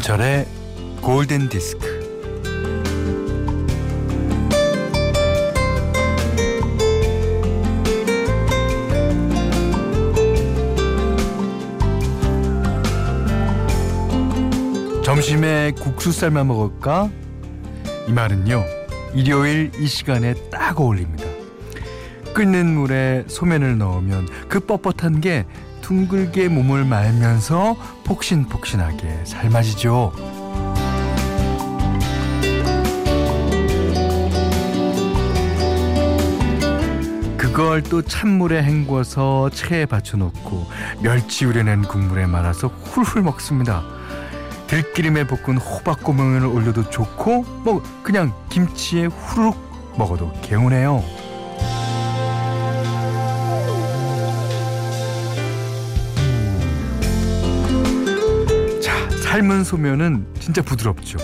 김현철의 골든 디스크. 점심에 국수 삶아 먹을까? 이 말은요, 일요일 이 시간에 딱 어울립니다. 끓는 물에 소면을 넣으면 그 뻣뻣한 게 둥글게 몸을 말면서 폭신폭신하게 삶아지죠. 그걸 또 찬물에 헹궈서 체에 받쳐놓고 멸치 우려낸 국물에 말아서 훌훌 먹습니다. 들기름에 볶은 호박고명을 올려도 좋고 뭐 그냥 김치에 후루룩 먹어도 개운해요. 삶은 소면은 진짜 부드럽죠.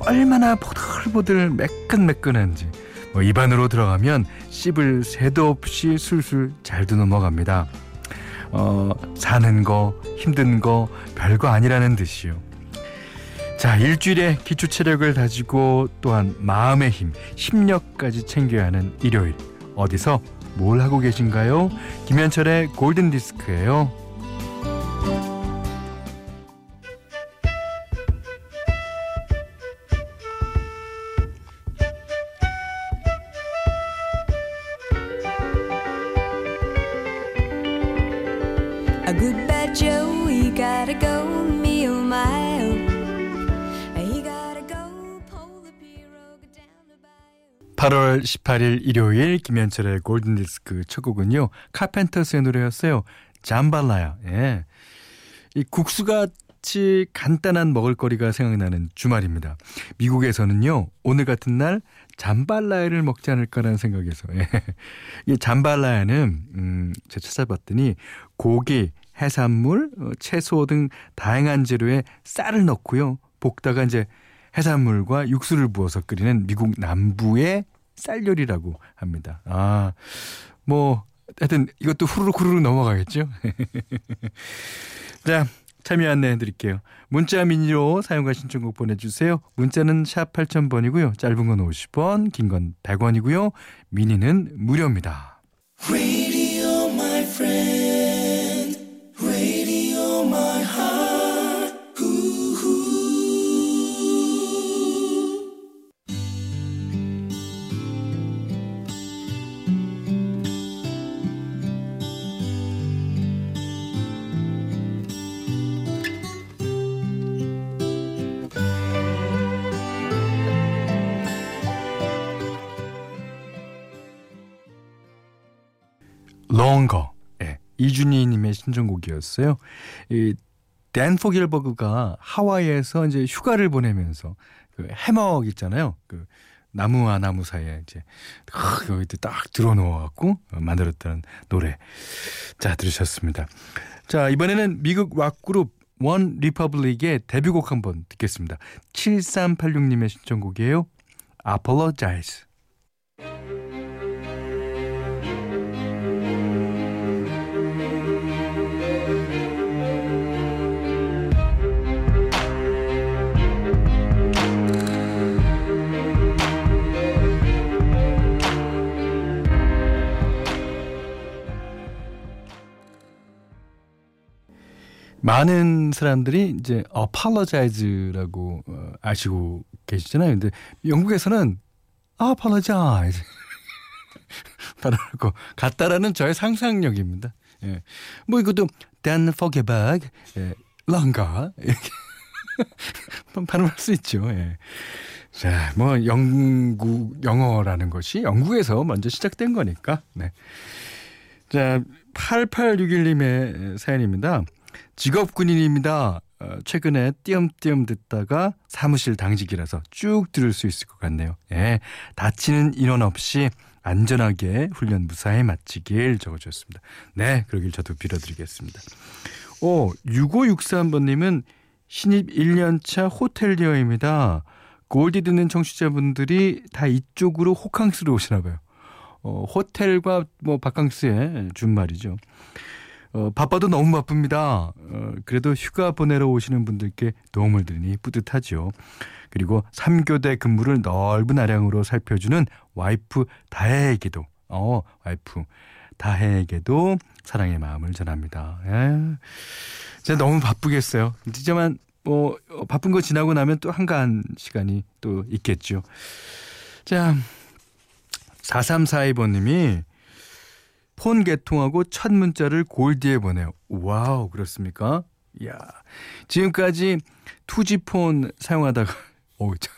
얼마나 보들보들 매끈매끈한지 뭐 입안으로 들어가면 씹을 새도 없이 술술 잘도 넘어갑니다. 어, 사는 거 힘든 거 별거 아니라는 듯이요. 자, 일주일에 기초 체력을 다지고 또한 마음의 힘, 심력까지 챙겨야 하는 일요일. 어디서 뭘 하고 계신가요? 김현철의 골든 디스크예요. 8월 18일 일요일 김현철의 골든 디스크 첫 곡은요. 카펜터스의 노래였어요. 잠발라야. 예. 이 국수같이 간단한 먹을거리가 생각나는 주말입니다. 미국에서는요. 오늘 같은 날 잠발라야를 먹지 않을까라는 생각에서. 예. 이 잠발라야는 음, 제가 찾아봤더니 고기, 해산물, 어, 채소 등 다양한 재료에 쌀을 넣고요. 볶다가 이제 해산물과 육수를 부어서 끓이는 미국 남부의 쌀 요리라고 합니다. 아, 뭐 하여튼 이것도 후루룩 후루룩 넘어가겠죠. 자, 참여 안내해 드릴게요. 문자 미니로 사용과 신청곡 보내주세요. 문자는 샵 8000번이고요. 짧은 건 50원, 긴 건 100원이고요. 미니는 무료입니다. Radio, Longer. 예, 이준희 님의 신청곡이었어요. 이 댄 포겔버그가 하와이에서 이제 휴가를 보내면서 그 해먹 있잖아요. 그 나무와 나무 사이에 이제 여기 딱 드러누워 갖고 만들었다는 노래. 자, 들으셨습니다. 자, 이번에는 미국 락 그룹 원 리퍼블릭의 데뷔곡 한번 듣겠습니다. 7386님의 신청곡이에요. Apologize. 많은 사람들이 이제 apologize라고 어, 아시고 계시잖아요. 근데 영국에서는 apologize 발음하고 같다라는 저의 상상력입니다. 예. 뭐 이것도 then forget back, 예. longer 이렇게 발음할 수 있죠. 예. 자, 뭐 영국 영어라는 것이 영국에서 먼저 시작된 거니까. 네. 자, 8861님의 사연입니다. 직업 군인입니다. 어, 최근에 띄엄띄엄 듣다가 사무실 당직이라서 쭉 들을 수 있을 것 같네요. 예, 다치는 인원 없이 안전하게 훈련 무사히 마치길 적어주셨습니다. 네, 그러길 저도 빌어드리겠습니다. 오, 6563번님은 신입 1년차 호텔리어입니다. 골디 듣는 청취자분들이 다 이쪽으로 호캉스로 오시나 봐요. 어, 호텔과 뭐 바캉스의 준말이죠. 어, 바빠도 너무 바쁩니다. 어, 그래도 휴가 보내러 오시는 분들께 도움을 드리니 뿌듯하죠. 그리고 3교대 근무를 넓은 아량으로 살펴주는 와이프 다혜에게도, 어, 와이프 다혜에게도 사랑의 마음을 전합니다. 예. 진짜 너무 바쁘겠어요. 진짜만 뭐 어, 바쁜 거 지나고 나면 또 한가한 시간이 또 있겠죠. 자, 4342번님이 폰 개통하고 첫 문자를 골디에 보내요. wow, 그렇습니까? 이야, 지금까지 two G폰 사용하다가, 어우, 저,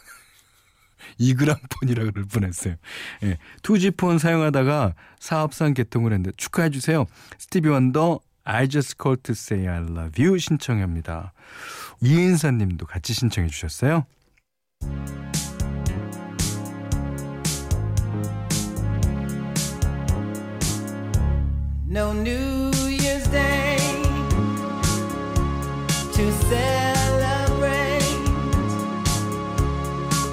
2g 폰이라 그럴 뻔했어요. 예, two G폰 사용하다가 사업상 개통을 했는데 축하해 주세요. 스티비 원더, I just called to say I love you 신청합니다. 이인사 님도 같이 신청해 주셨어요. No New Year's Day to celebrate.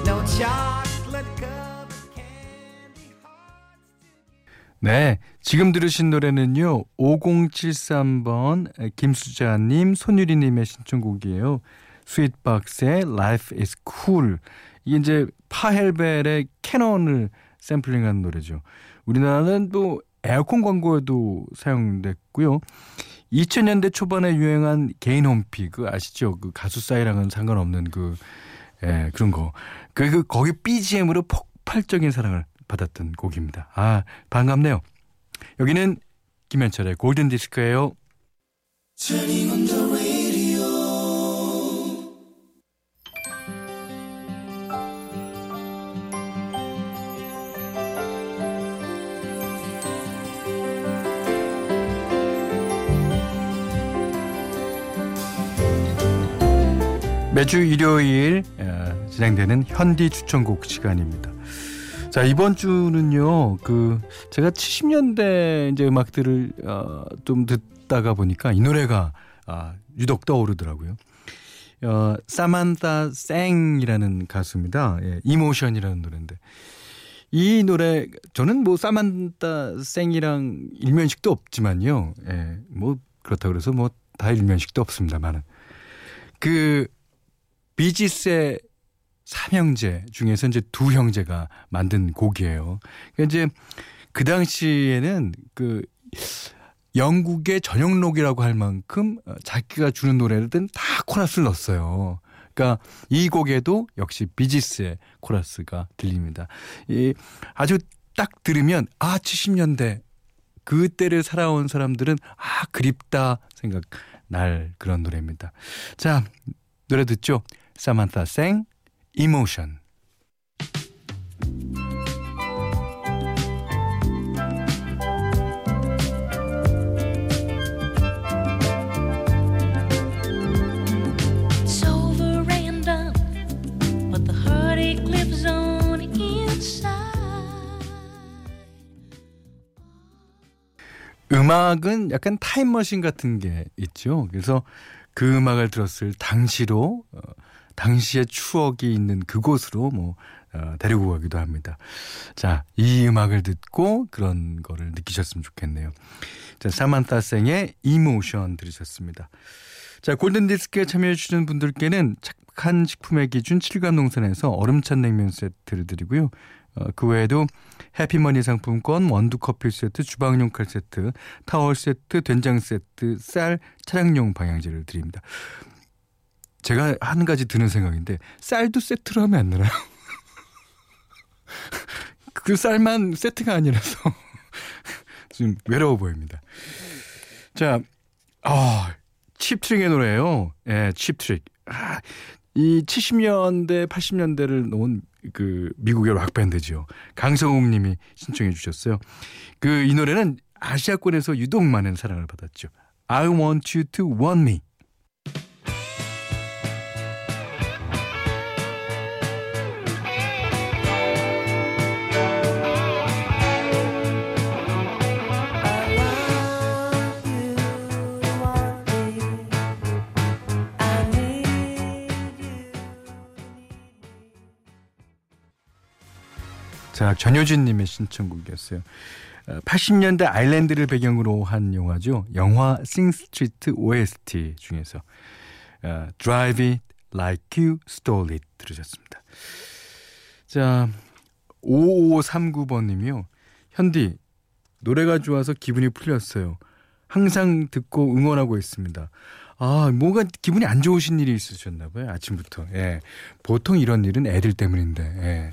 No chocolate covered candy hearts. 네. 지금 들으신 노래는요. 5073번 김수자님, 손유리님의 신청곡이에요. 스윗박스의 Life is Cool. 이게 이제 파헬벨의 캐논을 샘플링한 노래죠. 우리나라는 또 에어컨 광고에도 사용됐고요. 2000년대 초반에 유행한 개인 홈피 그 아시죠? 그 가수 사이랑은 상관없는 그 예, 그런 거. 그, 그 거기 BGM으로 폭발적인 사랑을 받았던 곡입니다. 아, 반갑네요. 여기는 김현철의 골든 디스크예요. 매주 일요일 어, 진행되는 현디 추천곡 시간입니다. 자 이번 주는요 그 제가 70년대 이제 음악들을 어, 좀 듣다가 보니까 이 노래가 아, 유독 떠오르더라고요. 어, 사만타 쌩이라는 가수입니다. 예, 이모션이라는 노래인데 이 노래 저는 뭐 사만타 쌩이랑 일면식도 없지만요. 예, 뭐 그렇다 그래서 뭐 다 일면식도 없습니다만은 그 비지스의 삼형제 중에서 이제 두 형제가 만든 곡이에요. 그러니까 이제 그 당시에는 그 영국의 전형록이라고 할 만큼 어, 자기가 주는 노래들은 다 코러스를 넣었어요. 그러니까 이 곡에도 역시 비지스의 코러스가 들립니다. 이 아주 딱 들으면 아 70년대 그때를 살아온 사람들은 아 그립다 생각 날 그런 노래입니다. 자 노래 듣죠. 사만타 생 이모션. It's over and done, but the heartache lives on inside. 음악은 약간 타임머신 같은 게 있죠. 그래서 그 음악을 들었을 당시로 어, 당시의 추억이 있는 그곳으로 뭐 어, 데리고 가기도 합니다. 자, 이 음악을 듣고 그런 거를 느끼셨으면 좋겠네요. 자, 사만타 생의 이모션 들으셨습니다. 자, 골든 디스크에 참여해 주시는 분들께는 착한 식품의 기준 7간 농산에서 얼음찬 냉면 세트를 드리고요. 어, 그 외에도 해피머니 상품권, 원두 커피 세트, 주방용 칼 세트, 타월 세트, 된장 세트, 쌀, 차량용 방향제를 드립니다. 제가 한 가지 드는 생각인데 쌀도 세트로 하면 안 되나요? 그 쌀만 세트가 아니라서 좀 외로워 보입니다. 자, 아, 칩트릭의 노래예요. 예, 칩트릭. 아, 이 70년대, 80년대를 놓은 그 미국의 락 밴드죠. 강성욱 님이 신청해 주셨어요. 그 이 노래는 아시아권에서 유독 많은 사랑을 받았죠. I want you to want me. 자, 전효진 님의 신청곡이었어요. 80년대 아일랜드를 배경으로 한 영화죠. 영화 싱스트리트 OST 중에서 어, Drive It Like You Stole It 들으셨습니다. 자, 5539번 님이요. 현디, 노래가 좋아서 기분이 풀렸어요. 항상 듣고 응원하고 있습니다. 아, 뭐가 기분이 안 좋으신 일이 있으셨나 봐요. 아침부터. 예. 보통 이런 일은 애들 때문인데. 예.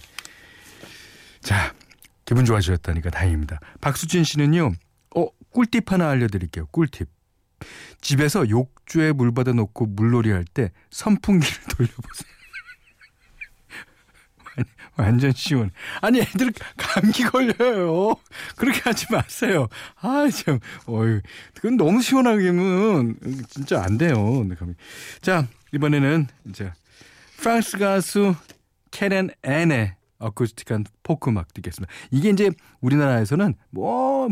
자, 기분 좋아지셨다니까 다행입니다. 박수진 씨는요. 어, 꿀팁 하나 알려 드릴게요. 꿀팁. 집에서 욕조에 물 받아 놓고 물놀이 할 때 선풍기를 돌려보세요. 완전 시원. 아니 애들 감기 걸려요. 그렇게 하지 마세요. 아 참, 어유, 그건 너무 시원하게면 진짜 안 돼요. 자 이번에는 이제 프랑스 가수 캐렌 앤의 어쿠스틱한 포크 음악 듣겠습니다. 이게 이제 우리나라에서는 뭐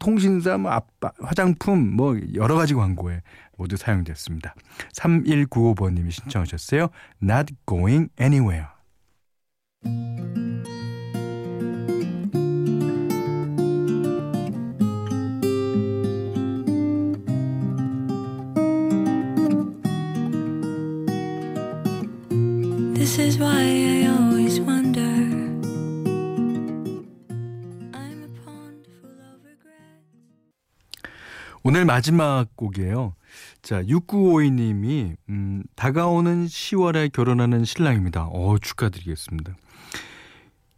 통신사, 뭐 아빠, 화장품 뭐 여러 가지 광고에 모두 사용됐습니다. 3195번님이 신청하셨어요. Not going anywhere. 오늘 마지막 곡이에요. 자, 6952님이 음, 다가오는 10월에 결혼하는 신랑입니다. 어, 축하드리겠습니다.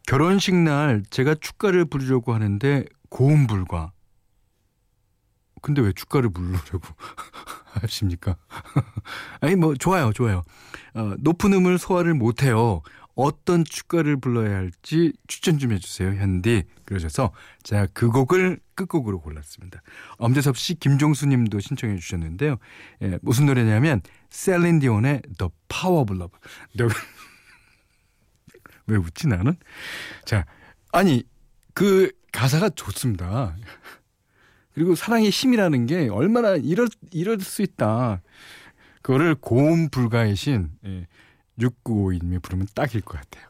결혼식 날 제가 축가를 부르려고 하는데 고음 불가. 근데 왜 축가를 부르려고 하십니까? 아니 뭐 좋아요, 좋아요. 어, 높은 음을 소화를 못해요. 어떤 축가를 불러야 할지 추천 좀 해주세요, 현디. 그러셔서 제가 그 곡을 끝곡으로 골랐습니다. 엄재섭 씨, 김종수 님도 신청해 주셨는데요. 예, 무슨 노래냐면 셀린 디온의 The Power of Love. 너- 왜 웃지 나는? 자, 아니 그 가사가 좋습니다. 그리고 사랑의 힘이라는 게 얼마나 이럴 이럴 수 있다. 그거를 고음 불가의 신 예, 6952님이 부르면 딱일 것 같아요.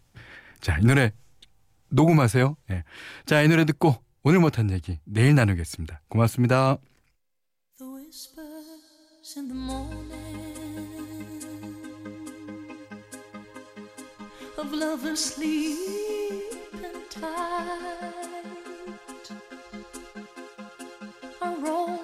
자, 이 노래 녹음하세요. 예. 자, 이 노래 듣고 오늘 못한 얘기 내일 나누겠습니다. 고맙습니다. of lovers sleeping tight A.